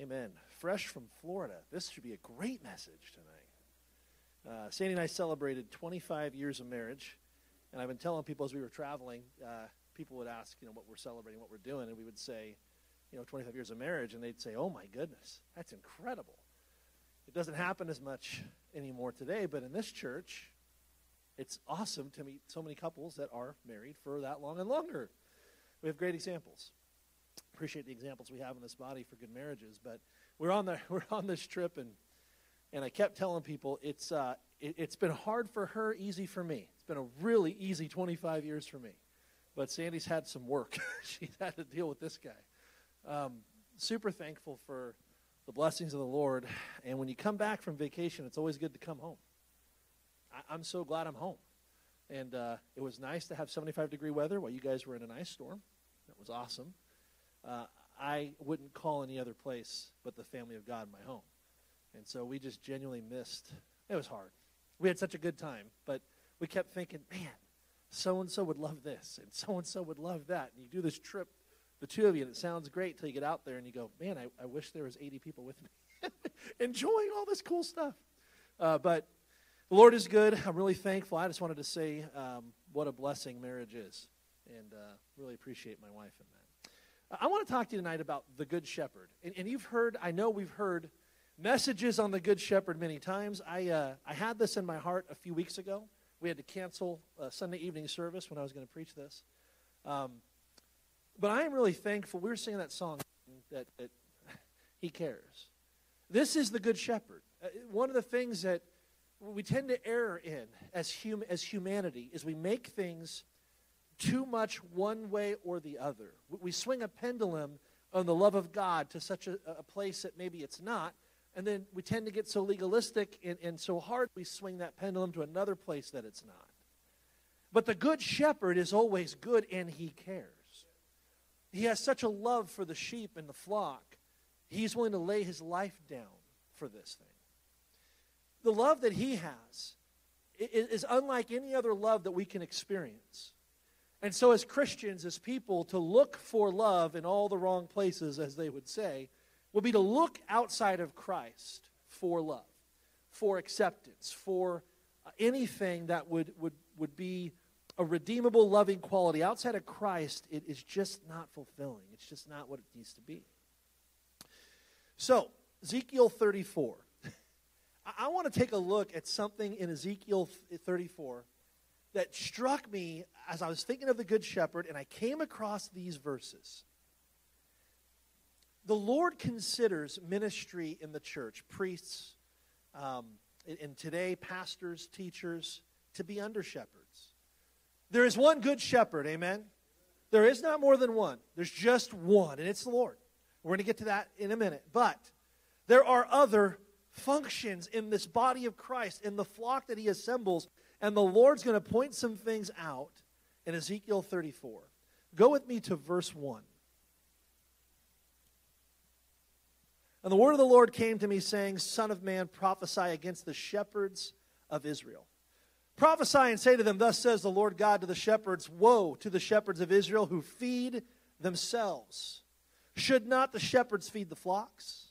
Amen. Fresh from Florida. This should be a great message tonight. Uh, Sandy and I celebrated 25 years of marriage, and I've been telling people as we were traveling, uh, people would ask, you know, what we're celebrating, what we're doing, and we would say, you know, 25 years of marriage, and they'd say, oh my goodness, that's incredible. It doesn't happen as much anymore today, but in this church, it's awesome to meet so many couples that are married for that long and longer. We have great examples. Appreciate the examples we have in this body for good marriages, but we're on the we're on this trip and and I kept telling people it's uh, it, has been hard for her, easy for me. It's been a really easy 25 years for me, but Sandy's had some work. She's had to deal with this guy. Um, super thankful for the blessings of the Lord, and when you come back from vacation, it's always good to come home. I, am so glad I'm home. And uh, it was nice to have 75 degree weather while you guys were in an ice storm. That was awesome. Uh, I wouldn't call any other place but the family of God my home. And so we just genuinely missed. It was hard. We had such a good time, but we kept thinking, man, so and so would love this, and so and so would love that. And you do this trip, the two of you, and it sounds great until you get out there and you go, man, I, I wish there was 80 people with me, enjoying all this cool stuff. Uh, but the Lord is good. I'm really thankful. I just wanted to say um, what a blessing marriage is, and uh, really appreciate my wife in that. I want to talk to you tonight about the Good Shepherd. And, and you've heard, I know we've heard messages on the Good Shepherd many times. I, uh, I had this in my heart a few weeks ago. We had to cancel Sunday evening service when I was going to preach this. Um, but I am really thankful. We were singing that song that, that He cares. This is the Good Shepherd. Uh, one of the things that we tend to err in as, hum, as humanity is we make things too much one way or the other. We swing a pendulum on the love of God to such a, a place that maybe it's not, and then we tend to get so legalistic and, and so hard we swing that pendulum to another place that it's not. But the good shepherd is always good and he cares. He has such a love for the sheep and the flock, he's willing to lay his life down for this thing the love that he has is unlike any other love that we can experience. And so, as Christians, as people, to look for love in all the wrong places, as they would say, would be to look outside of Christ for love, for acceptance, for uh, anything that would, would, would be a redeemable, loving quality. Outside of Christ, it is just not fulfilling. It's just not what it needs to be. So, Ezekiel 34. I want to take a look at something in Ezekiel 34 that struck me as I was thinking of the Good Shepherd, and I came across these verses. The Lord considers ministry in the church, priests, um, and today, pastors, teachers, to be under shepherds. There is one good shepherd, amen? There is not more than one. There's just one, and it's the Lord. We're going to get to that in a minute. But there are other functions in this body of Christ, in the flock that he assembles. And the Lord's going to point some things out in Ezekiel 34. Go with me to verse 1. And the word of the Lord came to me, saying, Son of man, prophesy against the shepherds of Israel. Prophesy and say to them, Thus says the Lord God to the shepherds Woe to the shepherds of Israel who feed themselves. Should not the shepherds feed the flocks?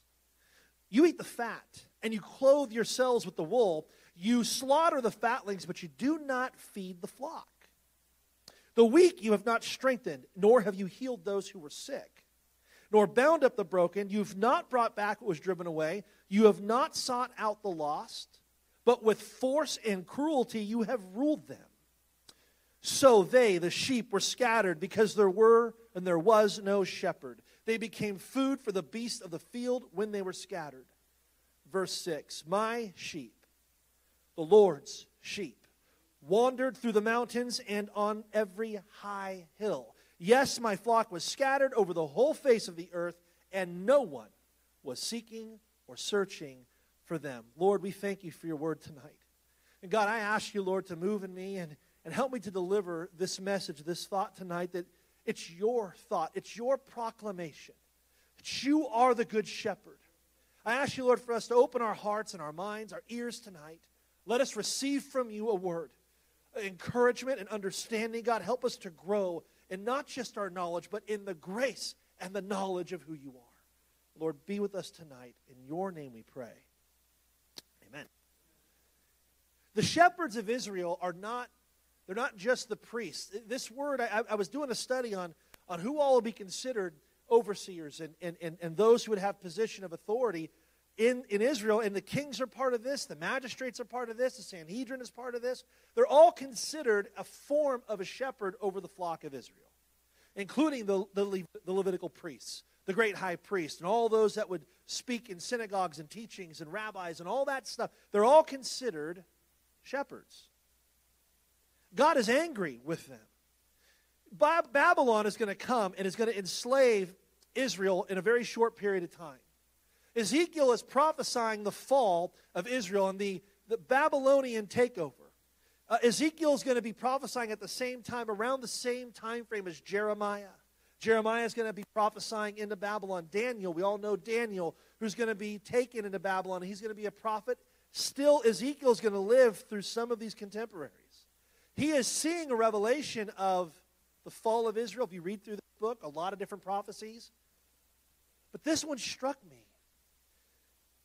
You eat the fat and you clothe yourselves with the wool. You slaughter the fatlings, but you do not feed the flock. The weak you have not strengthened, nor have you healed those who were sick, nor bound up the broken. You've not brought back what was driven away. You have not sought out the lost, but with force and cruelty you have ruled them. So they, the sheep, were scattered because there were and there was no shepherd. They became food for the beasts of the field when they were scattered verse 6 My sheep, the Lord's sheep, wandered through the mountains and on every high hill. Yes, my flock was scattered over the whole face of the earth, and no one was seeking or searching for them. Lord, we thank you for your word tonight. And God, I ask you, Lord, to move in me and, and help me to deliver this message, this thought tonight that it's your thought, it's your proclamation. That you are the good shepherd I ask you, Lord, for us to open our hearts and our minds, our ears tonight. Let us receive from you a word, encouragement and understanding. God, help us to grow in not just our knowledge, but in the grace and the knowledge of who you are. Lord, be with us tonight. In your name we pray. Amen. The shepherds of Israel are not, they're not just the priests. This word, I, I was doing a study on, on who all will be considered overseers and, and, and, and those who would have position of authority in, in Israel, and the kings are part of this, the magistrates are part of this, the Sanhedrin is part of this. They're all considered a form of a shepherd over the flock of Israel, including the, the, Le, the Levitical priests, the great high priest, and all those that would speak in synagogues and teachings and rabbis and all that stuff. They're all considered shepherds. God is angry with them. Babylon is going to come and is going to enslave Israel in a very short period of time. Ezekiel is prophesying the fall of Israel and the, the Babylonian takeover. Uh, Ezekiel is going to be prophesying at the same time, around the same time frame as Jeremiah. Jeremiah is going to be prophesying into Babylon. Daniel, we all know Daniel, who's going to be taken into Babylon. He's going to be a prophet. Still, Ezekiel is going to live through some of these contemporaries. He is seeing a revelation of the fall of Israel. If you read through the book, a lot of different prophecies. But this one struck me.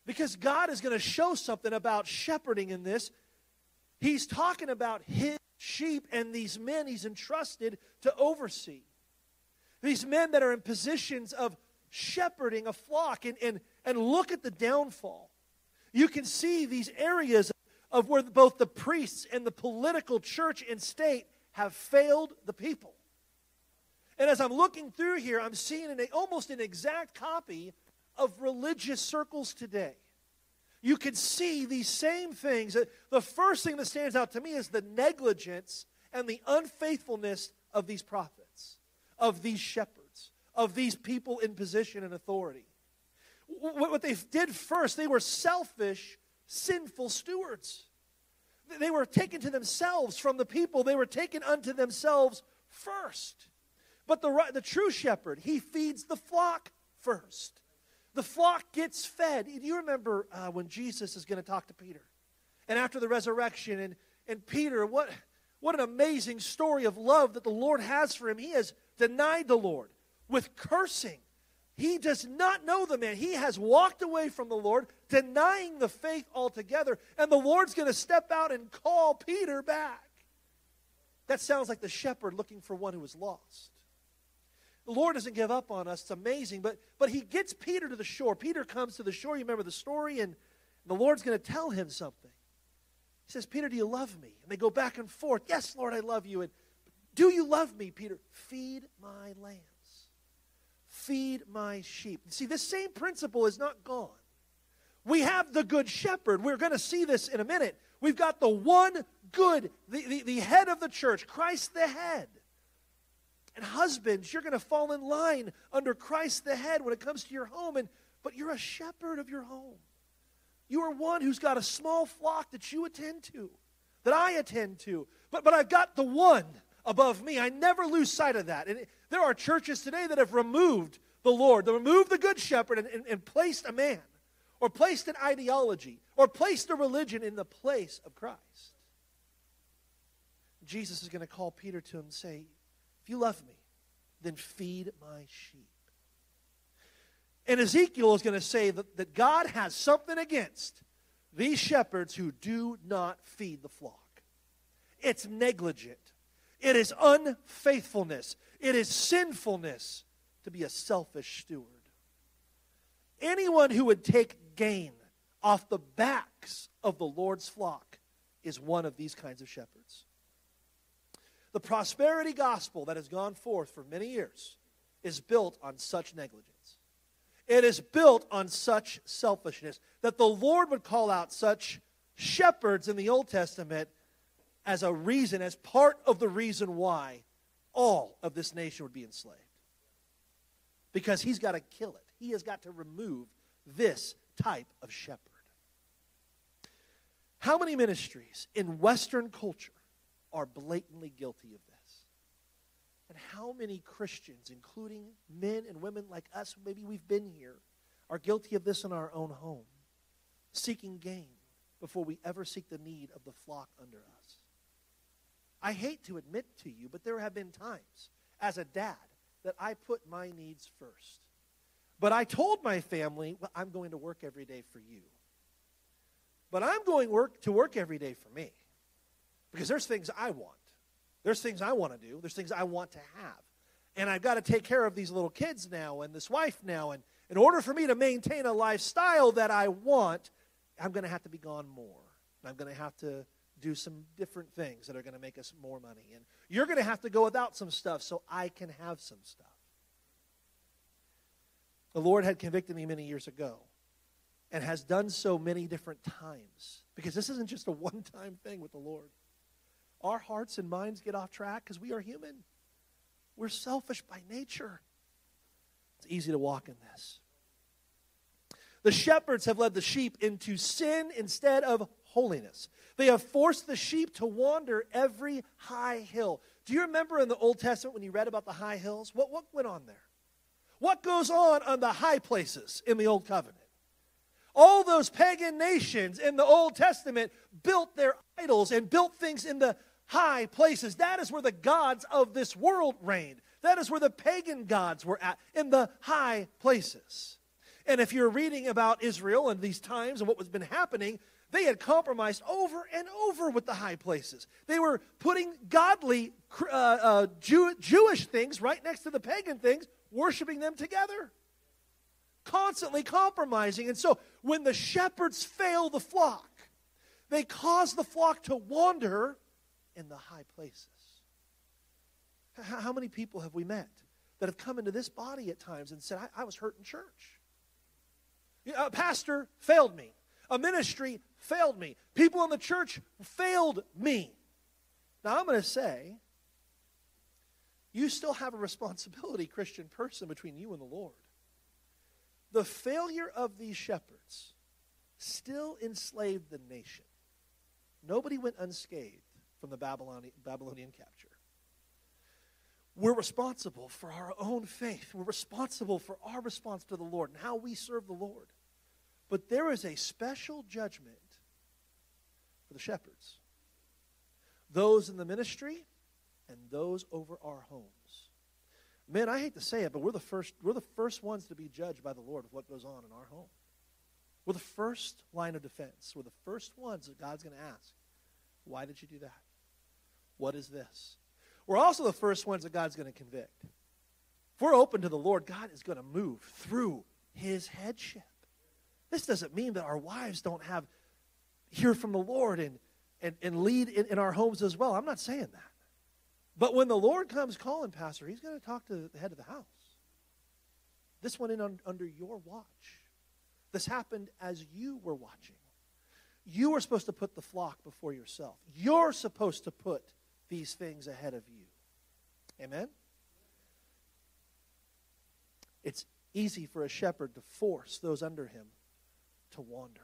Because God is going to show something about shepherding in this. He's talking about his sheep and these men he's entrusted to oversee. These men that are in positions of shepherding a flock. And, and, and look at the downfall. You can see these areas of where both the priests and the political church and state have failed the people. And as I'm looking through here, I'm seeing an, almost an exact copy of religious circles today. You can see these same things. The first thing that stands out to me is the negligence and the unfaithfulness of these prophets, of these shepherds, of these people in position and authority. What they did first, they were selfish, sinful stewards. They were taken to themselves from the people, they were taken unto themselves first. But the, the true shepherd, he feeds the flock first. The flock gets fed. Do you remember uh, when Jesus is going to talk to Peter? And after the resurrection, and, and Peter, what, what an amazing story of love that the Lord has for him. He has denied the Lord with cursing. He does not know the man. He has walked away from the Lord, denying the faith altogether. And the Lord's going to step out and call Peter back. That sounds like the shepherd looking for one who is lost. The Lord doesn't give up on us. It's amazing. But, but he gets Peter to the shore. Peter comes to the shore. You remember the story? And the Lord's going to tell him something. He says, Peter, do you love me? And they go back and forth. Yes, Lord, I love you. And do you love me, Peter? Feed my lambs. Feed my sheep. See, this same principle is not gone. We have the good shepherd. We're going to see this in a minute. We've got the one good, the, the, the head of the church, Christ the head. And husbands, you're going to fall in line under Christ the head when it comes to your home, and, but you're a shepherd of your home. You are one who's got a small flock that you attend to, that I attend to. But, but I've got the one above me. I never lose sight of that. And it, there are churches today that have removed the Lord, they removed the good shepherd and, and, and placed a man, or placed an ideology, or placed a religion in the place of Christ. Jesus is going to call Peter to him and say, if you love me, then feed my sheep. And Ezekiel is going to say that, that God has something against these shepherds who do not feed the flock. It's negligent, it is unfaithfulness, it is sinfulness to be a selfish steward. Anyone who would take gain off the backs of the Lord's flock is one of these kinds of shepherds. The prosperity gospel that has gone forth for many years is built on such negligence. It is built on such selfishness that the Lord would call out such shepherds in the Old Testament as a reason, as part of the reason why all of this nation would be enslaved. Because he's got to kill it, he has got to remove this type of shepherd. How many ministries in Western culture are blatantly guilty of this. And how many Christians, including men and women like us, maybe we've been here, are guilty of this in our own home, seeking gain before we ever seek the need of the flock under us. I hate to admit to you, but there have been times as a dad that I put my needs first. But I told my family, well, I'm going to work every day for you. But I'm going work to work every day for me. Because there's things I want. There's things I want to do. There's things I want to have. And I've got to take care of these little kids now and this wife now. And in order for me to maintain a lifestyle that I want, I'm going to have to be gone more. I'm going to have to do some different things that are going to make us more money. And you're going to have to go without some stuff so I can have some stuff. The Lord had convicted me many years ago and has done so many different times because this isn't just a one time thing with the Lord. Our hearts and minds get off track because we are human. We're selfish by nature. It's easy to walk in this. The shepherds have led the sheep into sin instead of holiness. They have forced the sheep to wander every high hill. Do you remember in the Old Testament when you read about the high hills? What, what went on there? What goes on on the high places in the Old Covenant? All those pagan nations in the Old Testament built their idols and built things in the high places. That is where the gods of this world reigned. That is where the pagan gods were at, in the high places. And if you're reading about Israel and these times and what was been happening, they had compromised over and over with the high places. They were putting godly uh, uh, Jew- Jewish things right next to the pagan things, worshiping them together. Constantly compromising. And so when the shepherds fail the flock, they cause the flock to wander in the high places. How many people have we met that have come into this body at times and said, I, I was hurt in church? A pastor failed me. A ministry failed me. People in the church failed me. Now, I'm going to say, you still have a responsibility, Christian person, between you and the Lord. The failure of these shepherds still enslaved the nation. Nobody went unscathed from the Babylonian, capture. We're responsible for our own faith. We're responsible for our response to the Lord and how we serve the Lord. But there is a special judgment for the shepherds those in the ministry and those over our homes. Man, I hate to say it, but we're the first, we're the first ones to be judged by the Lord of what goes on in our home. We're the first line of defense. We're the first ones that God's going to ask, Why did you do that? What is this? We're also the first ones that God's going to convict. If we're open to the Lord, God is going to move through his headship. This doesn't mean that our wives don't have hear from the Lord and, and, and lead in, in our homes as well. I'm not saying that. But when the Lord comes calling, Pastor, he's going to talk to the head of the house. This went in un, under your watch. This happened as you were watching. You were supposed to put the flock before yourself. You're supposed to put these things ahead of you. Amen? It's easy for a shepherd to force those under him to wander.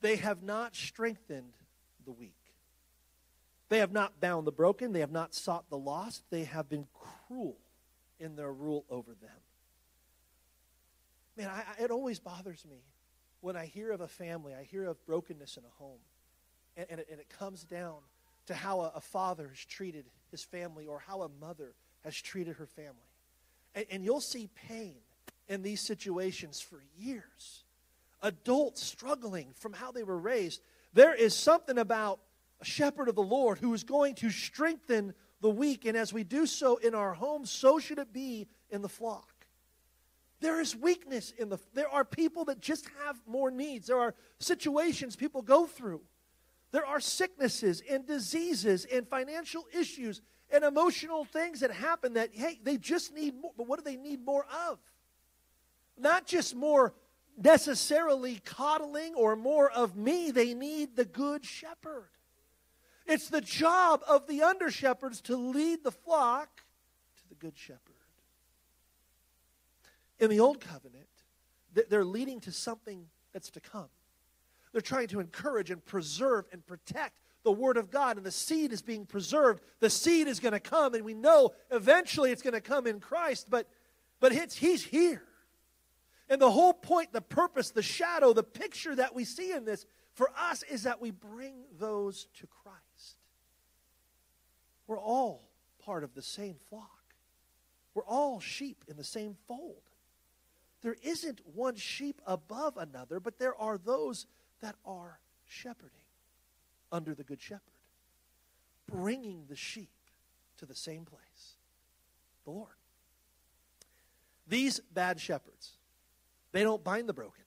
They have not strengthened the weak. They have not bound the broken. They have not sought the lost. They have been cruel in their rule over them. Man, I, it always bothers me when I hear of a family, I hear of brokenness in a home, and, and, it, and it comes down to how a, a, father has treated his family or how a mother has treated her family. And, and you'll see pain in these situations for years. Adults struggling from how they were raised. There is something about a shepherd of the Lord who is going to strengthen the weak. And as we do so in our homes, so should it be in the flock. There is weakness in the there are people that just have more needs. There are situations people go through. There are sicknesses and diseases and financial issues and emotional things that happen that hey, they just need more. But what do they need more of? Not just more necessarily coddling or more of me, they need the good shepherd. It's the job of the under shepherds to lead the flock to the good shepherd in the old covenant, they're leading to something that's to come. They're trying to encourage and preserve and protect the Word of God, and the seed is being preserved. The seed is going to come, and we know eventually it's going to come in Christ, but, but it's, He's here. And the whole point, the purpose, the shadow, the picture that we see in this for us is that we bring those to Christ. We're all part of the same flock. We're all sheep in the same fold. There isn't one sheep above another, but there are those that are shepherding under the Good Shepherd, bringing the sheep to the same place the Lord. These bad shepherds, they don't bind the broken,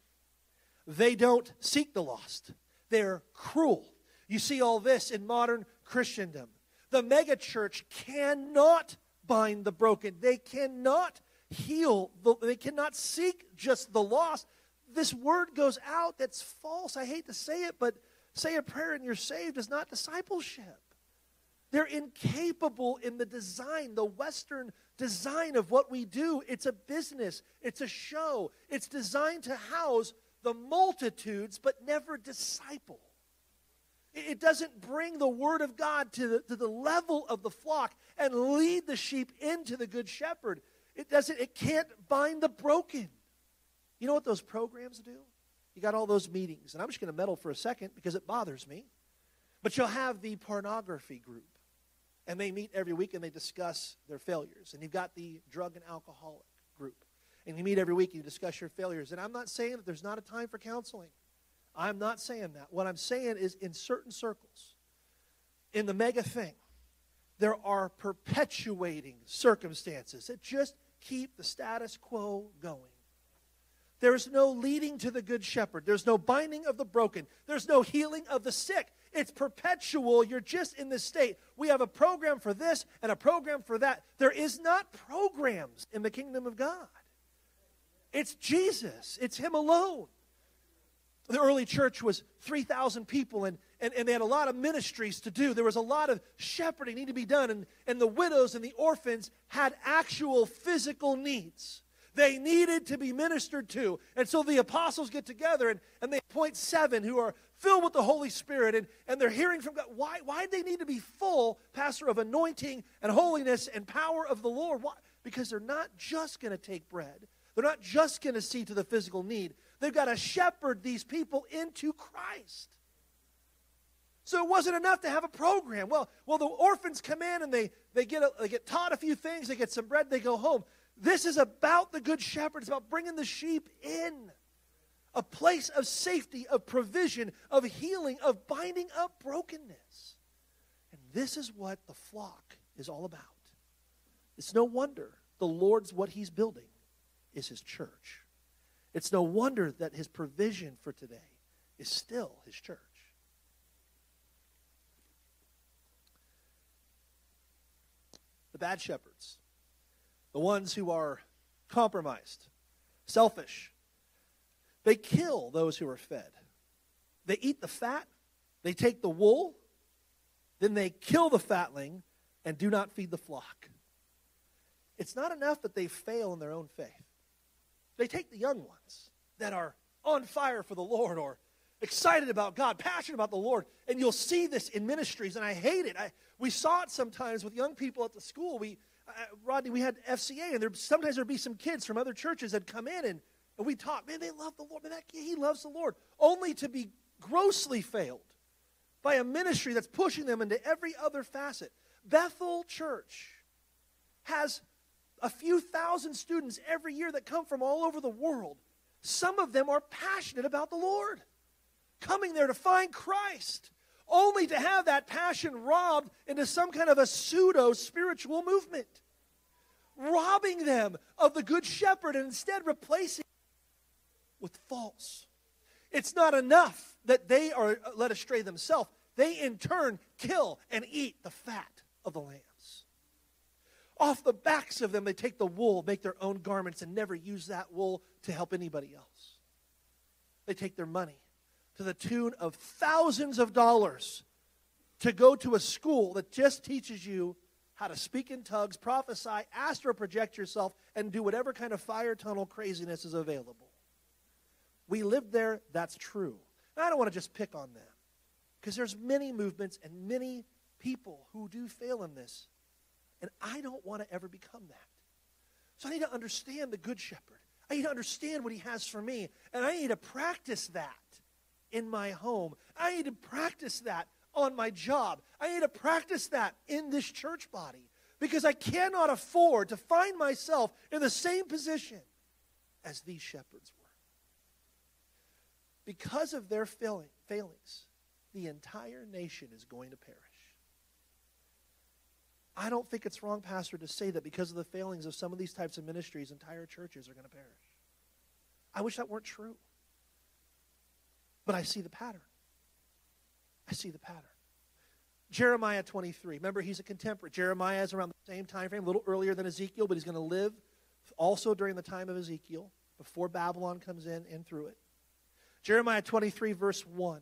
they don't seek the lost, they're cruel. You see all this in modern Christendom. The megachurch cannot bind the broken. They cannot heal. The, they cannot seek just the lost. This word goes out that's false. I hate to say it, but say a prayer and you're saved is not discipleship. They're incapable in the design, the Western design of what we do. It's a business, it's a show. It's designed to house the multitudes, but never disciple. It doesn't bring the Word of God to the, to the level of the flock and lead the sheep into the Good Shepherd. It doesn't, it can't bind the broken. You know what those programs do? You got all those meetings, and I'm just going to meddle for a second because it bothers me. But you'll have the pornography group, and they meet every week and they discuss their failures. And you've got the drug and alcoholic group, and you meet every week and you discuss your failures. And I'm not saying that there's not a time for counseling. I'm not saying that. What I'm saying is, in certain circles, in the mega thing, there are perpetuating circumstances that just keep the status quo going. There's no leading to the good shepherd. There's no binding of the broken. There's no healing of the sick. It's perpetual. You're just in this state. We have a program for this and a program for that. There is not programs in the kingdom of God. It's Jesus, it's Him alone. The early church was 3,000 people, and, and, and they had a lot of ministries to do. There was a lot of shepherding need to be done, and, and the widows and the orphans had actual physical needs. They needed to be ministered to. And so the apostles get together and, and they appoint seven who are filled with the Holy Spirit and, and they're hearing from God. Why, why do they need to be full, Pastor, of anointing and holiness and power of the Lord? Why? Because they're not just going to take bread, they're not just going to see to the physical need, They've got to shepherd these people into Christ. So it wasn't enough to have a program. Well, well, the orphans come in and they, they, get a, they get taught a few things, they get some bread, they go home. This is about the good shepherd. It's about bringing the sheep in. A place of safety, of provision, of healing, of binding up brokenness. And this is what the flock is all about. It's no wonder the Lord's what he's building is his church. It's no wonder that his provision for today is still his church. The bad shepherds, the ones who are compromised, selfish, they kill those who are fed. They eat the fat, they take the wool, then they kill the fatling and do not feed the flock. It's not enough that they fail in their own faith. They take the young ones that are on fire for the Lord or excited about God, passionate about the Lord, and you'll see this in ministries, and I hate it. I, we saw it sometimes with young people at the school. We, uh, Rodney, we had FCA, and there sometimes there'd be some kids from other churches that come in, and, and we talk. Man, they love the Lord. Man, that, kid, he loves the Lord, only to be grossly failed by a ministry that's pushing them into every other facet. Bethel Church has a few thousand students every year that come from all over the world. Some of them are passionate about the Lord, coming there to find Christ, only to have that passion robbed into some kind of a pseudo spiritual movement, robbing them of the Good Shepherd and instead replacing with false. It's not enough that they are led astray themselves, they in turn kill and eat the fat of the lambs. Off the backs of them, they take the wool, make their own garments, and never use that wool to help anybody else. They take their money to the tune of thousands of dollars to go to a school that just teaches you how to speak in tongues, prophesy, astral project yourself, and do whatever kind of fire tunnel craziness is available. We lived there, that's true. I don't want to just pick on them because there's many movements and many people who do fail in this. And I don't want to ever become that. So I need to understand the Good Shepherd. I need to understand what he has for me. And I need to practice that in my home. I need to practice that on my job. I need to practice that in this church body. because I cannot afford to find myself in the same position as these shepherds were. Because of their failing, failings, the entire nation is going to perish. I don't think it's wrong, Pastor, to say that because of the failings of some of these types of ministries, entire churches are going to perish. I wish that weren't true. But I see the pattern. I see the pattern. Jeremiah 23. Remember, he's a contemporary. Jeremiah is around the same time frame, a little earlier than Ezekiel, but he's going to live also during the time of Ezekiel, before Babylon comes in and through it. Jeremiah 23, verse 1.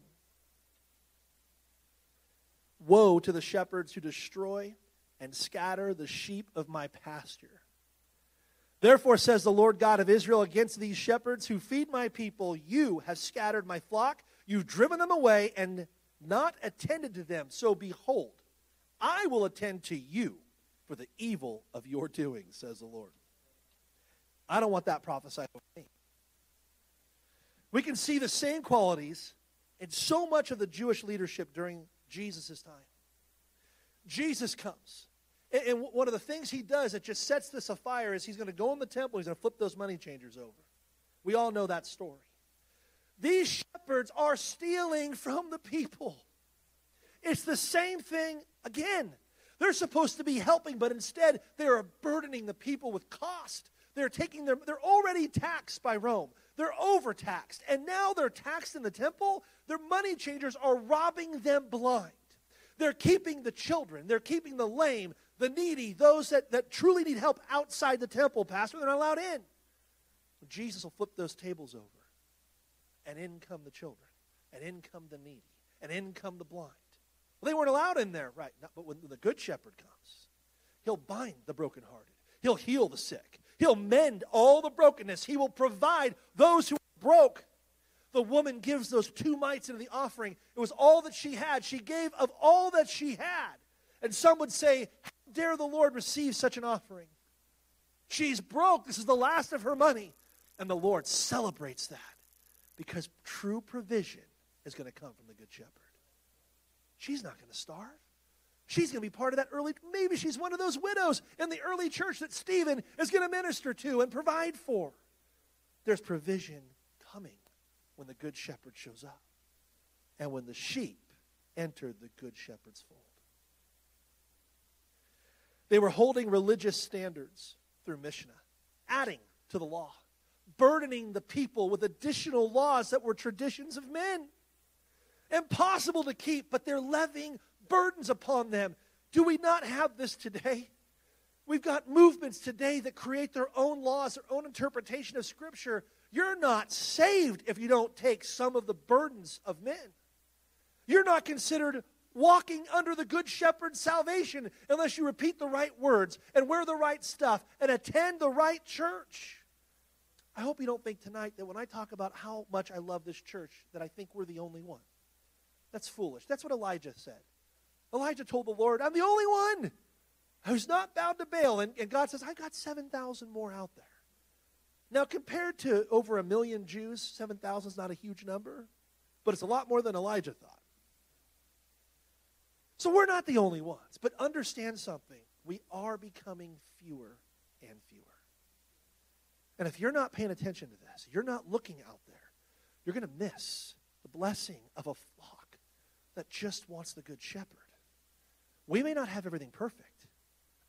Woe to the shepherds who destroy and scatter the sheep of my pasture. Therefore, says the Lord God of Israel against these shepherds who feed my people, you have scattered my flock, you've driven them away, and not attended to them. So behold, I will attend to you for the evil of your doing, says the Lord. I don't want that prophesied over me. We can see the same qualities in so much of the Jewish leadership during Jesus' time. Jesus comes. And one of the things he does that just sets this afire is he's going to go in the temple, he's going to flip those money changers over. We all know that story. These shepherds are stealing from the people. It's the same thing again. They're supposed to be helping, but instead they are burdening the people with cost. They're taking their, they're already taxed by Rome. They're overtaxed. And now they're taxed in the temple. Their money changers are robbing them blind. They're keeping the children, they're keeping the lame, the needy, those that, that truly need help outside the temple, Pastor. They're not allowed in. Jesus will flip those tables over and in come the children, and in come the needy, and in come the blind. Well, they weren't allowed in there, right? Not, but when the good shepherd comes, he'll bind the brokenhearted, he'll heal the sick, he'll mend all the brokenness, he will provide those who are broke. Woman gives those two mites into the offering. It was all that she had. She gave of all that she had. And some would say, How dare the Lord receive such an offering? She's broke. This is the last of her money. And the Lord celebrates that because true provision is going to come from the Good Shepherd. She's not going to starve. She's going to be part of that early, maybe she's one of those widows in the early church that Stephen is going to minister to and provide for. There's provision coming when the Good Shepherd shows up and when the sheep entered the Good Shepherd's fold. They were holding religious standards through Mishnah, adding to the law burdening the people with additional laws that were traditions of men. Impossible to keep, but they're levying burdens upon them. Do we not have this today? We've got movements today that create their own laws, their own interpretation of Scripture. You're not saved if you don't take some of the burdens of men. You're not considered walking under the Good Shepherd's salvation unless you repeat the right words and wear the right stuff and attend the right church. I hope you don't think tonight that when I talk about how much I love this church, that I think we're the only one. That's foolish. That's what Elijah said. Elijah told the Lord, I'm the only one who's not bound to Baal. And, and God says, I got 7,000 more out there. Now, compared to over a million Jews, 7,000 is not a huge number, but it's a lot more than Elijah thought. So we're not the only ones. But understand something. We are becoming fewer and fewer. And if you're not paying attention to this, you're not looking out there, you're going to miss the blessing of a flock that just wants the good shepherd. We may not have everything perfect.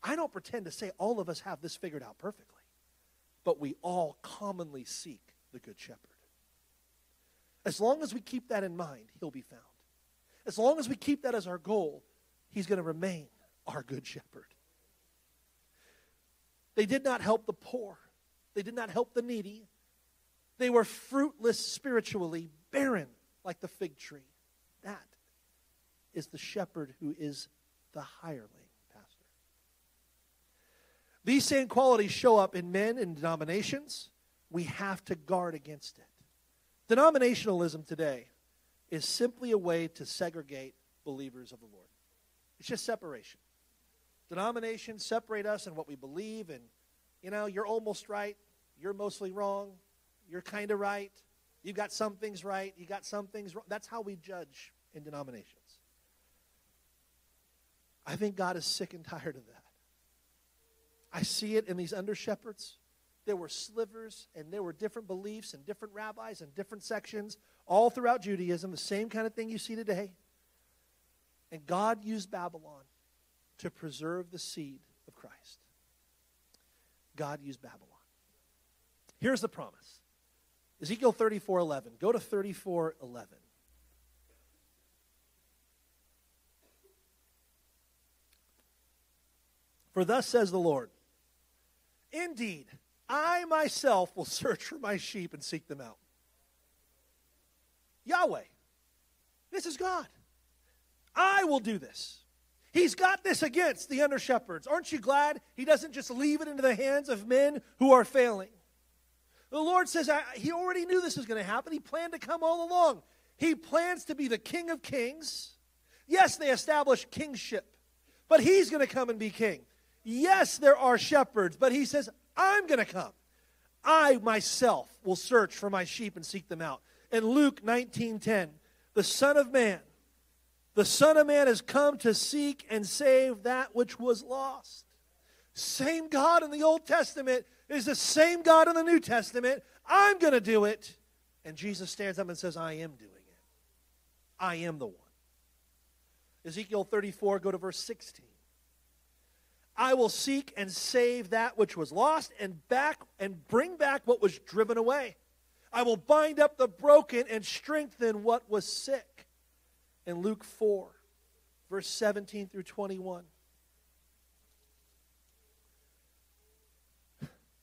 I don't pretend to say all of us have this figured out perfectly, but we all commonly seek the good shepherd. As long as we keep that in mind, he'll be found. As long as we keep that as our goal, he's going to remain our good shepherd. They did not help the poor. They did not help the needy. They were fruitless spiritually, barren like the fig tree. That is the shepherd who is the hireling. These same qualities show up in men and denominations. We have to guard against it. Denominationalism today is simply a way to segregate believers of the Lord. It's just separation. Denominations separate us in what we believe, and you know, you're almost right, you're mostly wrong. You're kind of right. You've got some things right. You got some things wrong. That's how we judge in denominations. I think God is sick and tired of that. I see it in these under shepherds. There were slivers and there were different beliefs and different rabbis and different sections all throughout Judaism, the same kind of thing you see today. And God used Babylon to preserve the seed of Christ. God used Babylon. Here's the promise. Ezekiel 34 11. Go to 34 11. For thus says the Lord Indeed, I myself will search for my sheep and seek them out. Yahweh, this is God. I will do this. He's got this against the under shepherds. Aren't you glad he doesn't just leave it into the hands of men who are failing? The Lord says he already knew this was going to happen. He planned to come all along. He plans to be the King of Kings. Yes, they established kingship, but he's going to come and be king. Yes, there are shepherds, but he says, I'm going to come. I myself will search for my sheep and seek them out. In Luke 19:10, the Son of Man, the Son of Man has come to seek and save that which was lost. Same God in the Old Testament is the same God in the New Testament. I'm going to do it. And Jesus stands up and says, I am doing it. I am the one. Ezekiel 34, go to verse 16. I will seek and save that which was lost and back and bring back what was driven away. I will bind up the broken and strengthen what was sick. In Luke 4, verse 17 through 21.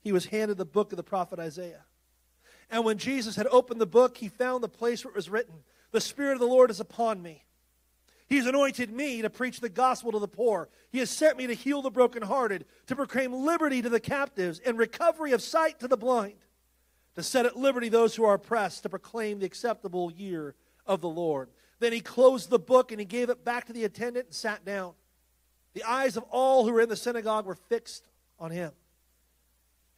He was handed the book of the prophet Isaiah. And when Jesus had opened the book, he found the place where it was written, The Spirit of the Lord is upon me He's anointed me to preach the gospel to the poor. He has sent me to heal the brokenhearted, to proclaim liberty to the captives and recovery of sight to the blind, to set at liberty those who are oppressed, to proclaim the acceptable year of the Lord. Then he closed the book and he gave it back to the attendant and sat down. The eyes of all who were in the synagogue were fixed on him.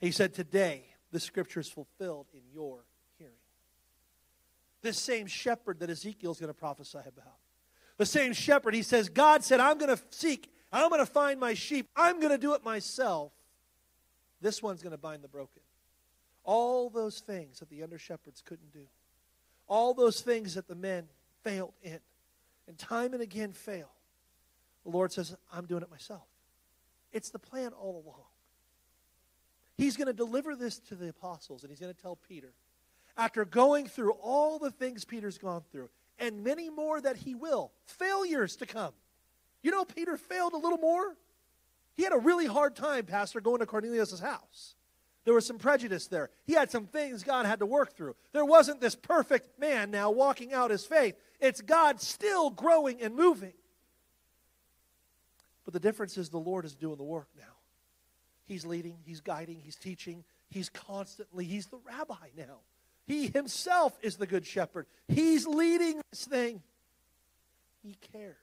He said, Today, the scripture is fulfilled in your hearing. This same shepherd that Ezekiel's going to prophesy about the same shepherd, he says, God said, I'm going to seek, I'm going to find my sheep, I'm going to do it myself. This one's going to bind the broken. All those things that the under shepherds couldn't do, all those things that the men failed in, and time and again fail. The Lord says, I'm doing it myself. It's the plan all along. He's going to deliver this to the apostles, and he's going to tell Peter, after going through all the things Peter's gone through, and many more that he will. Failures to come. You know, Peter failed a little more. He had a really hard time, Pastor, going to Cornelius' house. There was some prejudice there. He had some things God had to work through. There wasn't this perfect man now walking out his faith. It's God still growing and moving. But the difference is the Lord is doing the work now. He's leading, He's guiding, He's teaching, He's constantly, He's the rabbi now. He himself is the good shepherd. He's leading this thing. He cares.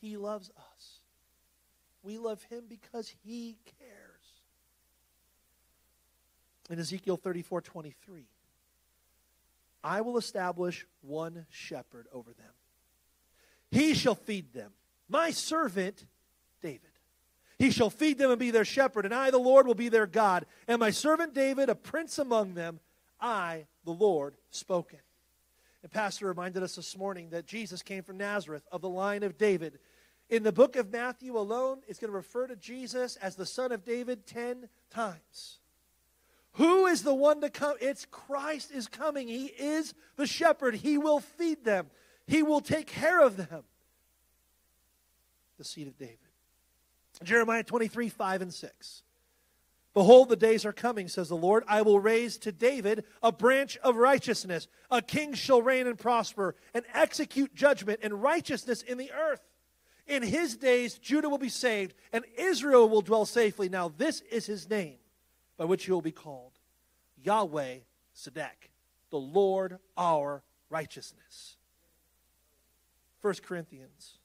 He loves us. We love him because he cares. In Ezekiel 34 23, I will establish one shepherd over them. He shall feed them, my servant David. He shall feed them and be their shepherd, and I, the Lord, will be their God, and my servant David, a prince among them I, the Lord, spoken. And Pastor reminded us this morning that Jesus came from Nazareth of the line of David. In the book of Matthew alone, it's going to refer to Jesus as the son of David 10 times. Who is the one to come? It's Christ is coming. He is the shepherd. He will feed them, He will take care of them. The seed of David. Jeremiah 23, 5 and 6. Behold, the days are coming, says the Lord. I will raise to David a branch of righteousness. A king shall reign and prosper and execute judgment and righteousness in the earth. In his days, Judah will be saved and Israel will dwell safely. Now, this is his name by which he will be called Yahweh Sedek, the Lord our righteousness. 1 Corinthians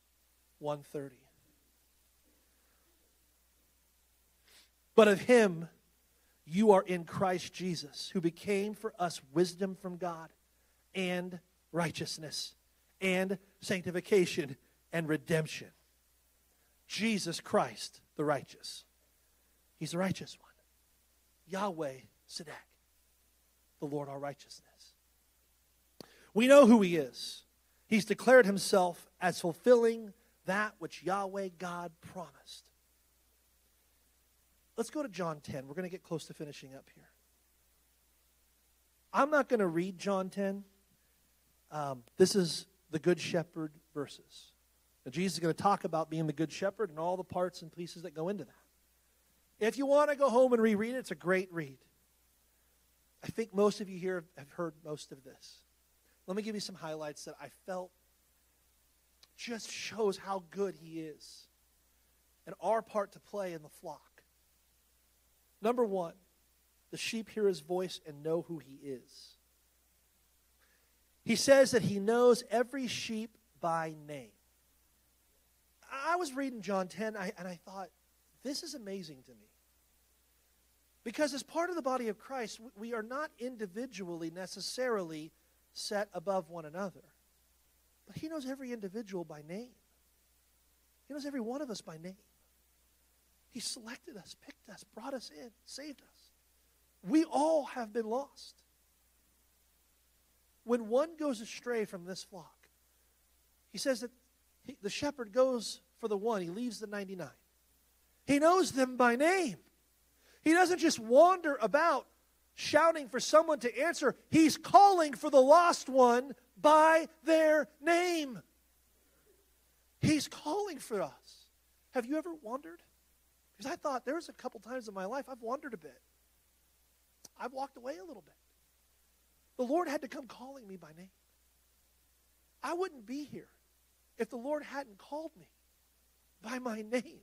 130. But of him you are in Christ Jesus, who became for us wisdom from God and righteousness and sanctification and redemption. Jesus Christ, the righteous. He's the righteous one. Yahweh Sedek, the Lord our righteousness. We know who he is. He's declared himself as fulfilling that which Yahweh God promised. Let's go to John 10. We're going to get close to finishing up here. I'm not going to read John 10. Um, this is the Good Shepherd verses. Now, Jesus is going to talk about being the Good Shepherd and all the parts and pieces that go into that. If you want to go home and reread it, it's a great read. I think most of you here have heard most of this. Let me give you some highlights that I felt just shows how good he is and our part to play in the flock. Number one, the sheep hear his voice and know who he is. He says that he knows every sheep by name. I was reading John 10 and I thought, this is amazing to me. Because as part of the body of Christ, we are not individually necessarily set above one another. But he knows every individual by name. He knows every one of us by name. He selected us, picked us, brought us in, saved us. We all have been lost. When one goes astray from this flock, he says that he, the shepherd goes for the one, he leaves the 99. He knows them by name. He doesn't just wander about shouting for someone to answer, he's calling for the lost one by their name. He's calling for us. Have you ever wondered? Because I thought there was a couple times in my life I've wandered a bit. I've walked away a little bit. The Lord had to come calling me by name. I wouldn't be here if the Lord hadn't called me by my name.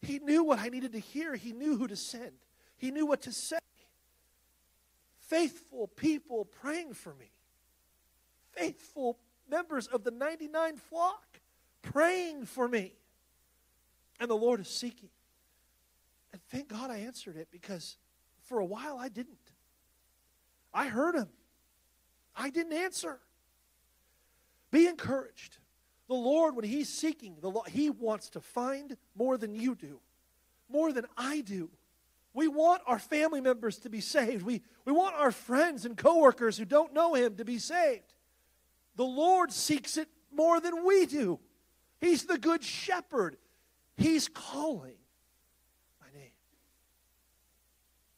He knew what I needed to hear. He knew who to send. He knew what to say. Faithful people praying for me. Faithful members of the 99 flock praying for me. And the Lord is seeking. And thank God I answered it because for a while I didn't. I heard him. I didn't answer. Be encouraged. The Lord, when He's seeking, the Lord, He wants to find more than you do, more than I do. We want our family members to be saved. We, we want our friends and coworkers who don't know Him to be saved. The Lord seeks it more than we do. He's the good shepherd. He's calling my name.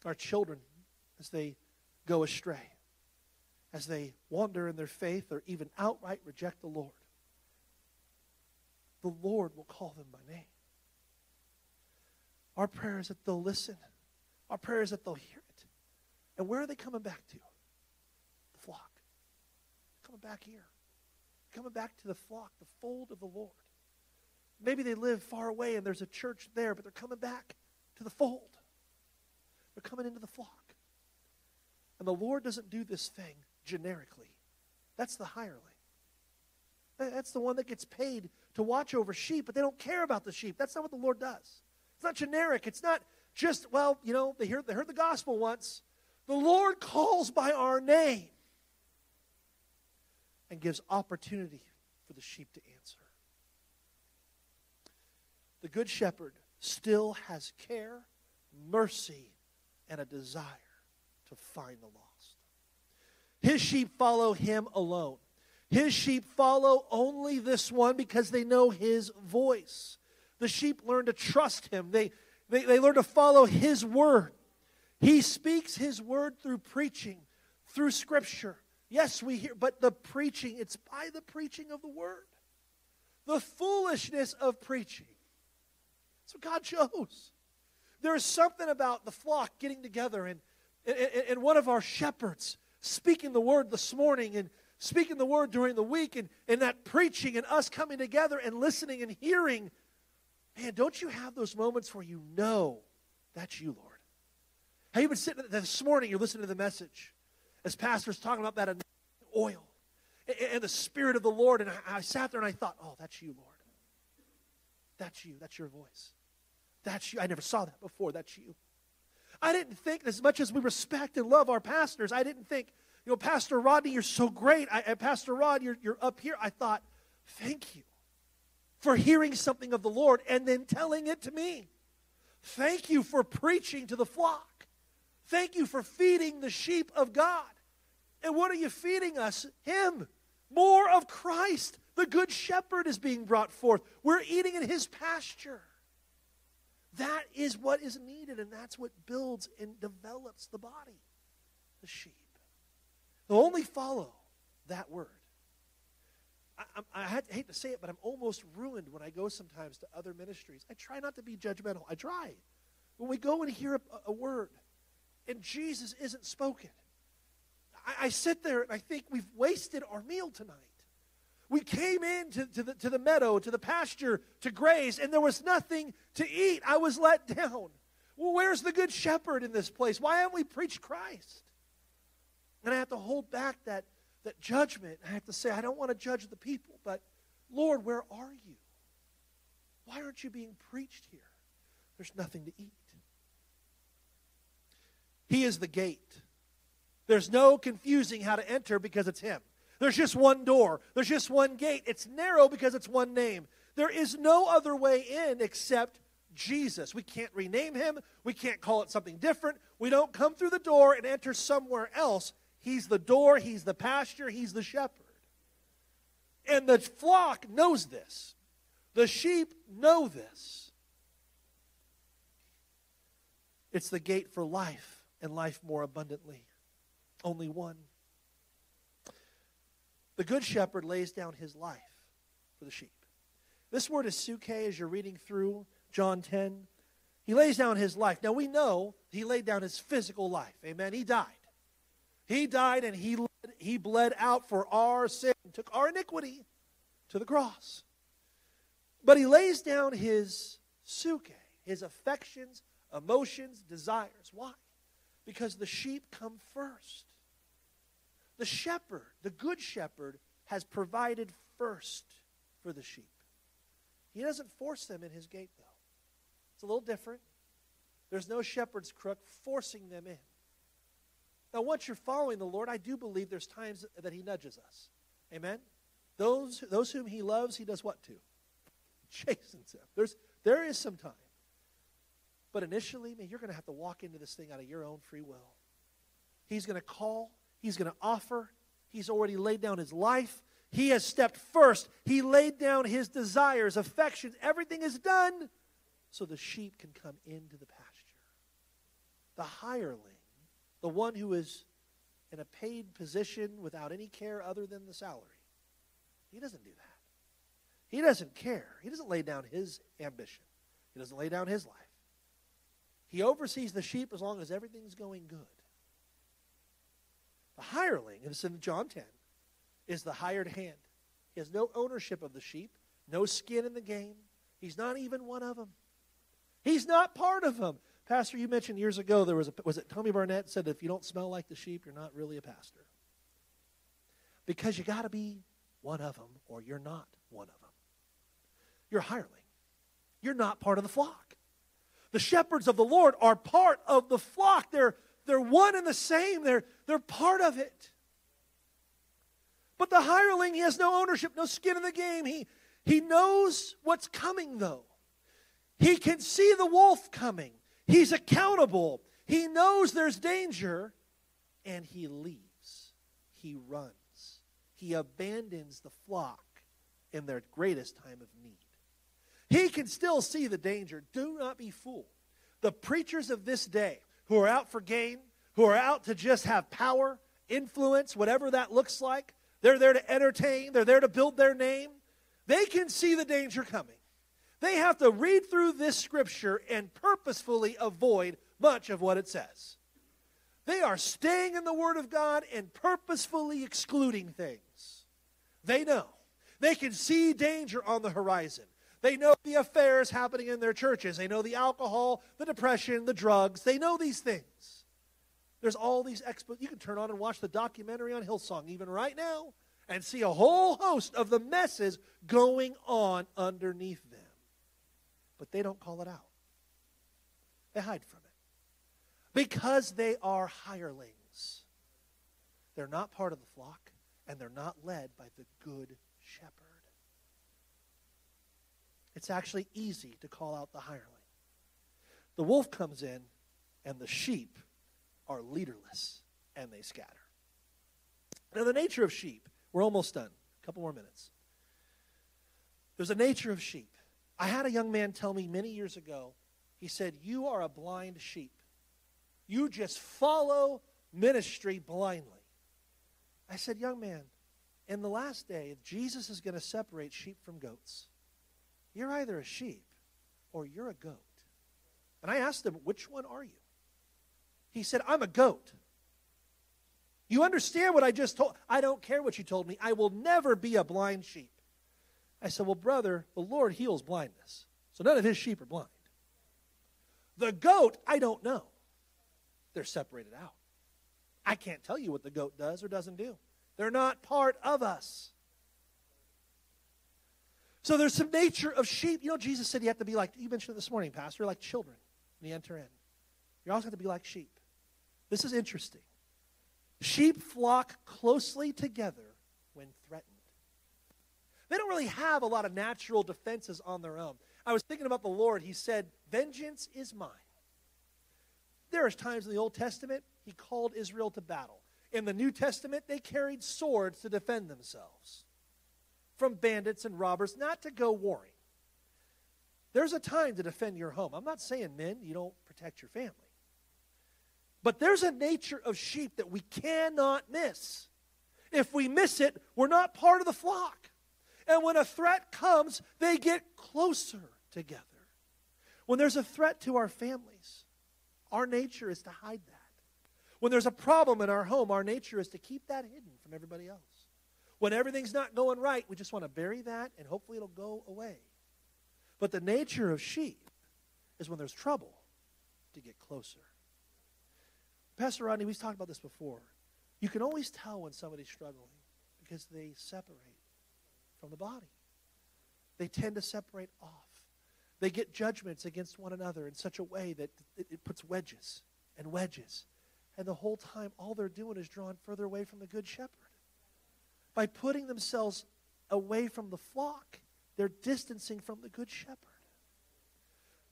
Our children, as they go astray, as they wander in their faith or even outright reject the Lord, the Lord will call them by name. Our prayer is that they'll listen. Our prayer is that they'll hear it. And where are they coming back to? The flock. Coming back here. Coming back to the flock, the fold of the Lord. Maybe they live far away and there's a church there, but they're coming back to the fold. They're coming into the flock. And the Lord doesn't do this thing generically. That's the hireling. That's the one that gets paid to watch over sheep, but they don't care about the sheep. That's not what the Lord does. It's not generic. It's not just, well, you know, they heard, they heard the gospel once. The Lord calls by our name and gives opportunity for the sheep to answer. The Good Shepherd still has care, mercy, and a desire to find the lost. His sheep follow him alone. His sheep follow only this one because they know his voice. The sheep learn to trust him, they, they, they learn to follow his word. He speaks his word through preaching, through scripture. Yes, we hear, but the preaching, it's by the preaching of the word. The foolishness of preaching. That's what God chose. There's something about the flock getting together and, and, and one of our shepherds speaking the word this morning and speaking the word during the week and, and that preaching and us coming together and listening and hearing. Man, don't you have those moments where you know that's you, Lord? Have you been sitting this morning, you're listening to the message as pastor's talking about that oil and, the Spirit of the Lord, and I sat there and I thought, oh, that's you, Lord. That's you. That's your voice. That's you. I never saw that before. That's you. I didn't think, as much as we respect and love our pastors, I didn't think, you know, Pastor Rodney, you're so great. I, uh, Pastor Rod, you're, you're up here. I thought, thank you for hearing something of the Lord and then telling it to me. Thank you for preaching to the flock. Thank you for feeding the sheep of God. And what are you feeding us? Him. More of Christ. The Good Shepherd is being brought forth. We're eating in His pasture. That is what is needed, and that's what builds and develops the body, the sheep. They'll only follow that word. I, I, I, hate to say it, but I'm almost ruined when I go sometimes to other ministries. I try not to be judgmental. I try. When we go and hear a, a word and Jesus isn't spoken, I, I, sit there and I think we've wasted our meal tonight. We came in to, to, the, to the meadow, to the pasture, to graze, and there was nothing to eat. I was let down. Well, where's the good shepherd in this place? Why haven't we preached Christ? And I have to hold back that that judgment, I have to say, I don't want to judge the people, but Lord, where are you? Why aren't you being preached here? There's nothing to eat. He is the gate. There's no confusing how to enter because it's Him. There's just one door, there's just one gate. It's narrow because it's one name. There is no other way in except Jesus. We can't rename Him, we can't call it something different. We don't come through the door and enter somewhere else. He's the door, He's the pasture, He's the shepherd. And the flock knows this. The sheep know this. It's the gate for life and life more abundantly. Only one. The good shepherd lays down his life for the sheep. This word is psuche as you're reading through John 10. He lays down his life. Now we know he laid down his physical life. Amen. He died. He died and he, he bled out for our sin, took our iniquity to the cross. But he lays down his psuche, his affections, emotions, desires. Why? Because the sheep come first. The shepherd, the good shepherd, has provided first for the sheep. He doesn't force them in his gate, though. It's a little different. There's no shepherd's crook forcing them in. Now, once you're following the Lord, I do believe there's times that He nudges us. Amen? Those, those whom He loves, He does what to? Chastens them. There's, there is some time. But initially, man, you're going to have to walk into this thing out of your own free will. He's going to call, He's going to offer. He's already laid down His life. He has stepped first. He laid down His desires, affections. Everything is done so the sheep can come into the pasture. The hireling the one who is in a paid position without any care other than the salary. He doesn't do that. He doesn't care. He doesn't lay down his ambition. He doesn't lay down his life. He oversees the sheep as long as everything's going good. The hireling, and it's in John 10, is the hired hand. He has no ownership of the sheep, no skin in the game. He's not even one of them. He's not part of them. Pastor, you mentioned years ago there was a, was it Tommy Barnett said if you don't smell like the sheep, you're not really a pastor. Because you got to be one of them or you're not one of them. You're a hireling. You're not part of the flock. The shepherds of the Lord are part of the flock. They're, they're one and the same. They're, they're part of it. But the hireling, he has no ownership, no skin in the game. He, he knows what's coming, though. He can see the wolf coming. He's accountable. He knows there's danger, and he leaves. He runs. He abandons the flock in their greatest time of need. He can still see the danger. Do not be fooled. The preachers of this day who are out for gain, who are out to just have power, influence, whatever that looks like, they're there to entertain, they're there to build their name. They can see the danger coming. They have to read through this scripture and purposefully avoid much of what it says. They are staying in the Word of God and purposefully excluding things. They know. They can see danger on the horizon. They know the affairs happening in their churches. They know the alcohol, the depression, the drugs. They know these things. There's all these expo- you can turn on and watch the documentary on Hillsong even right now and see a whole host of the messes going on underneath them but they don't call it out. They hide from it because they are hirelings. They're not part of the flock, and they're not led by the good shepherd. It's actually easy to call out the hireling. the wolf comes in, and the sheep are leaderless and they scatter. Now, the nature of sheep, we're almost done. A couple more minutes. There's a nature of sheep. I had a young man tell me many years ago, he said, You are a blind sheep. You just follow ministry blindly. I said, Young man, in the last day, Jesus is going to separate sheep from goats, you're either a sheep or you're a goat. And I asked him, Which one are you? He said, I'm a goat. You understand what I just told? I don't care what you told me. I will never be a blind sheep. I said, Well, brother, the Lord heals blindness. So none of his sheep are blind. The goat, I don't know. They're separated out. I can't tell you what the goat does or doesn't do. They're not part of us. So there's some nature of sheep. You know, Jesus said you have to be like, you mentioned it this morning, Pastor, like children when you enter in. You also have to be like sheep. This is interesting. Sheep flock closely together when threatened. They don't really have a lot of natural defenses on their own. I was thinking about the Lord. He said, Vengeance is mine. There are times in the Old Testament, he called Israel to battle. In the New Testament, they carried swords to defend themselves from bandits and robbers, not to go warring. There's a time to defend your home. I'm not saying, men, you don't protect your family. But there's a nature of sheep that we cannot miss. If we miss it, we're not part of the flock. And when a threat comes, they get closer together. When there's a threat to our families, our nature is to hide that. When there's a problem in our home, our nature is to keep that hidden from everybody else. When everything's not going right, we just want to bury that and hopefully it'll go away. But the nature of sheep is when there's trouble to get closer. Pastor Rodney, we've talked about this before. You can always tell when somebody's struggling because they separate from the body. They tend to separate off. They get judgments against one another in such a way that it, puts wedges and wedges. And the whole time, all they're doing is drawing further away from the Good Shepherd. By putting themselves away from the flock, they're distancing from the Good Shepherd.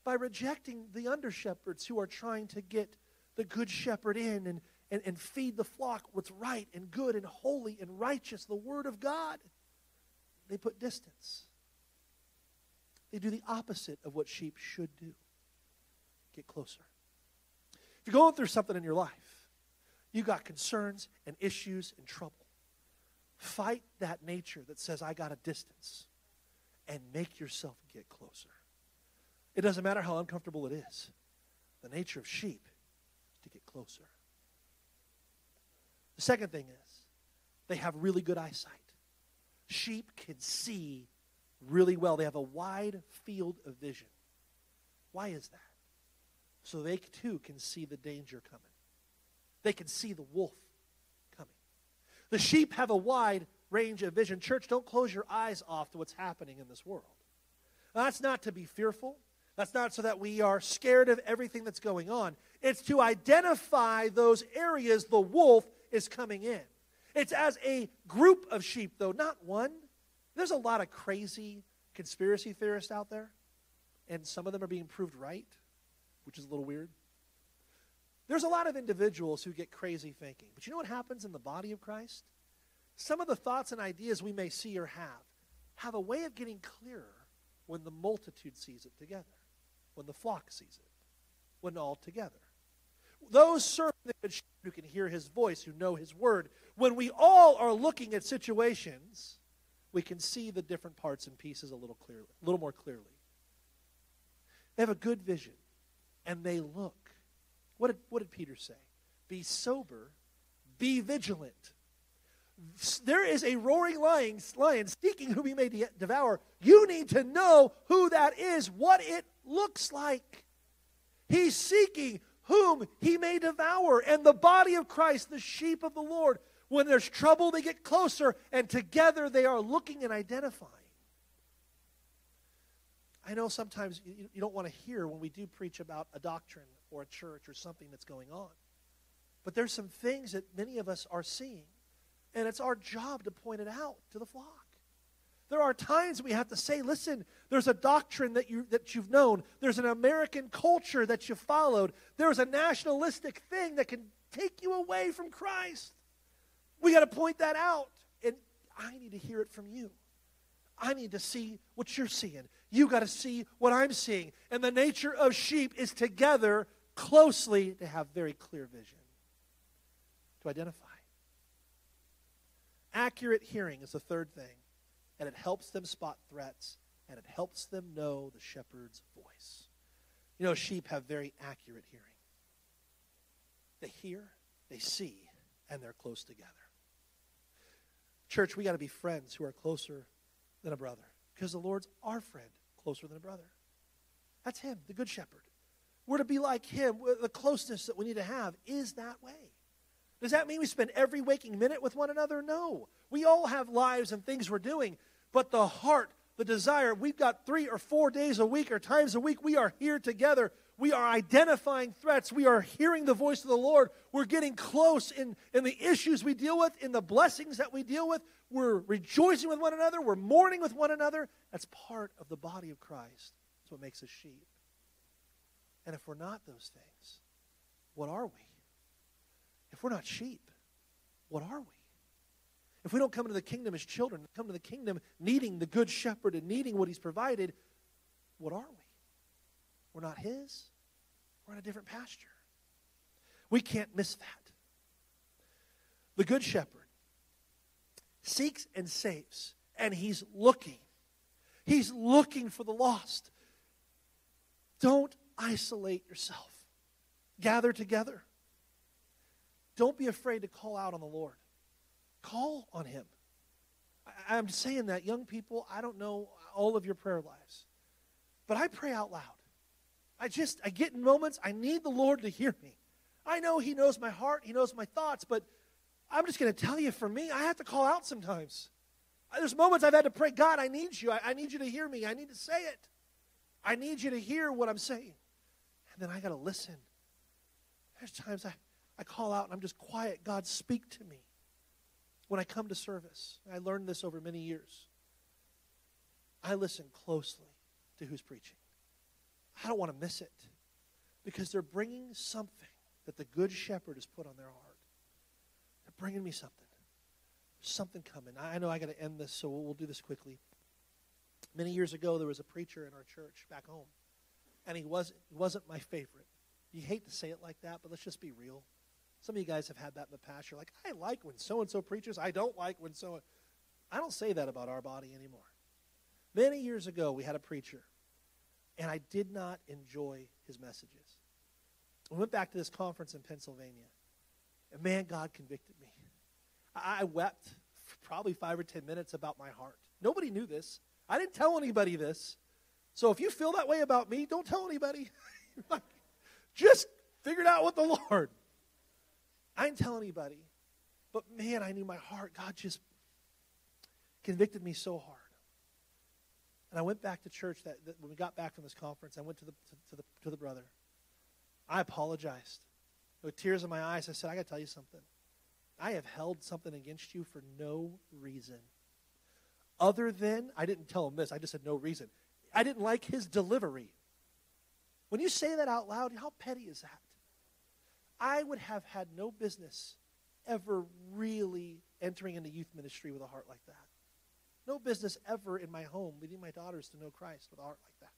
By rejecting the under shepherds who are trying to get the good shepherd in and, and, and feed the flock what's right and good and holy and righteous, the word of God. They put distance. They do the opposite of what sheep should do get closer. If you're going through something in your life, you got concerns and issues and trouble. Fight that nature that says, I got a distance, and make yourself get closer. It doesn't matter how uncomfortable it is. The nature of sheep to get closer. The second thing is they have really good eyesight. Sheep can see really well, they have a wide field of vision. Why is that? So they too can see the danger coming, they can see the wolf. The sheep have a wide range of vision. Church, don't close your eyes off to what's happening in this world. that's not to be fearful. That's not so that we are scared of everything that's going on. It's to identify those areas the wolf is coming in. It's as a group of sheep, though, not one. There's a lot of crazy conspiracy theorists out there, and some of them are being proved right, which is a little weird. There's a lot of individuals who get crazy thinking. But you know what happens in the body of Christ? Some of the thoughts and ideas we may see or have have a way of getting clearer when the multitude sees it together when the flock sees it, when all together. Those serving the good shepherd who can hear his voice, who know his word, when we all are looking at situations, we can see the different parts and pieces a little clearly, a little more clearly. They have a good vision, and they look. What did, what did Peter say? Be sober, be vigilant. There is a roaring lion, lion seeking whom he may devour. You need to know who that is, what it looks like. He's seeking whom he may devour. And the body of Christ, the sheep of the Lord, when there's trouble, they get closer, and together they are looking and identifying. I know sometimes you, you don't want to hear when we do preach about a doctrine or a church or something that's going on. But there's some things that many of us are seeing, and it's our job to point it out to the flock. There are times we have to say, listen, there's a doctrine that, you, that you've known. There's an American culture that you followed. There's a nationalistic thing that can take you away from Christ. We got to point that out. And I need to hear it from you. I need to see what you're seeing. You got to see what I'm seeing. And the nature of sheep is together closely to have very clear vision, to identify. Accurate hearing is the third thing, and it helps them spot threats, and it helps them know the shepherd's voice. You know, sheep have very accurate hearing. They hear, they see, and they're close together. Church, we got to be friends who are closer than a brother because the Lord's our friend, closer than a brother. That's Him, the Good Shepherd. We're to be like Him. The closeness that we need to have is that way. Does that mean we spend every waking minute with one another? No. We all have lives and things we're doing, but the heart, the desire, we've got three or four days a week or times a week, we are here together. We are identifying threats. We are hearing the voice of the Lord. We're getting close in, in the issues we deal with, in the blessings that we deal with. We're rejoicing with one another. We're mourning with one another. That's part of the body of Christ. That's what makes us sheep. And if we're not those things, what are we? If we're not sheep, what are we? If we don't come into the kingdom as children, come to the kingdom needing the good shepherd and needing what he's provided, what are we? We're not his. We're in a different pasture. We can't miss that. The good shepherd seeks and saves, and he's looking. He's looking for the lost. Don't isolate yourself. Gather together. Don't be afraid to call out on the Lord. Call on Him. I, am saying that, young people, I don't know all of your prayer lives, but I pray out loud. I just, I get in moments, I need the Lord to hear me. I know He knows my heart, He knows my thoughts, but I'm just going to tell you, for me, I have to call out sometimes. There's moments I've had to pray, God, I need you. I, I need you to hear me. I need to say it. I need you to hear what I'm saying. And then I got to listen. There's times I, I call out and I'm just quiet. God, speak to me. When I come to service, I learned this over many years. I listen closely to who's preaching. I don't want to miss it because they're bringing something that the Good Shepherd has put on their heart. They're bringing me something. There's something coming. I know I got to end this, so we'll do this quickly. Many years ago, there was a preacher in our church back home, and he wasn't, he wasn't my favorite. You hate to say it like that, but let's just be real. Some of you guys have had that in the past. You're like, I like when so and so preaches. I don't like when so. I don't say that about our body anymore. Many years ago, we had a preacher, and I did not enjoy his messages. We went back to this conference in Pennsylvania, and man, God convicted me. I, I wept probably five or ten minutes about my heart. Nobody knew this. I didn't tell anybody this. So if you feel that way about me, don't tell anybody. Just figure it out with the Lord. I didn't tell anybody. But man, I knew my heart. God just convicted me so hard. And I went back to church that, that when we got back from this conference, I went to the, to, to the, to the brother. I apologized. With tears in my eyes, I said, I got to tell you something. I have held something against you for no reason. Other than, I didn't tell him this, I just said no reason. I didn't like his delivery. When you say that out loud, how petty is that? I would have had no business ever really entering into youth ministry with a heart like that. No business ever in my home leading my daughters to know Christ with a heart like that.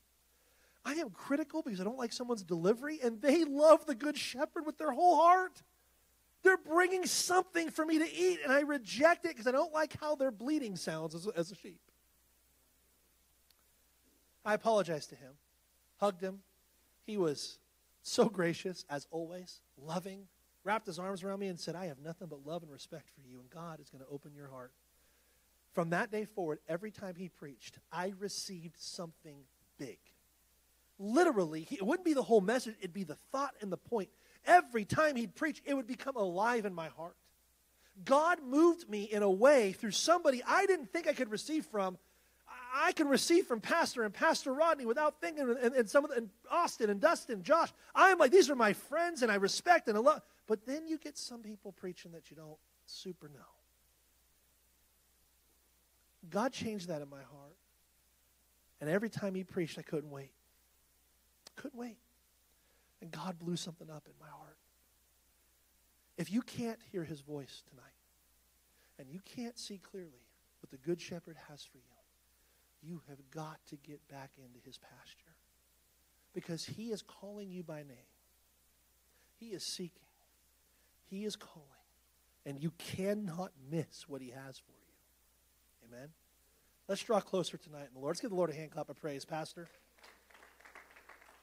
I am critical because I don't like someone's delivery, and they love the Good Shepherd with their whole heart. They're bringing something for me to eat, and I reject it because I don't like how their bleeding sounds as, as a sheep. I apologized to him, hugged him. He was so gracious, as always, loving, wrapped his arms around me and said, I have nothing but love and respect for you, and God is going to open your heart. From that day forward, every time he preached, I received something big. Literally, it wouldn't be the whole message, it'd be the thought and the point. Every time he'd preach, it would become alive in my heart. God moved me in a way through somebody I didn't think I could receive from I can receive from Pastor and Pastor Rodney without thinking, and, and some of the, and Austin and Dustin, Josh. I'm like, these are my friends, and I respect and I love. But then you get some people preaching that you don't super know. God changed that in my heart. And every time he preached, I couldn't wait. Couldn't wait. And God blew something up in my heart. If you can't hear his voice tonight, and you can't see clearly what the Good Shepherd has for you, you have got to get back into his pasture. Because he is calling you by name. He is seeking. He is calling. And you cannot miss what he has for you. Amen. Let's draw closer tonight in the Lord. Let's give the Lord a hand clap of praise, Pastor.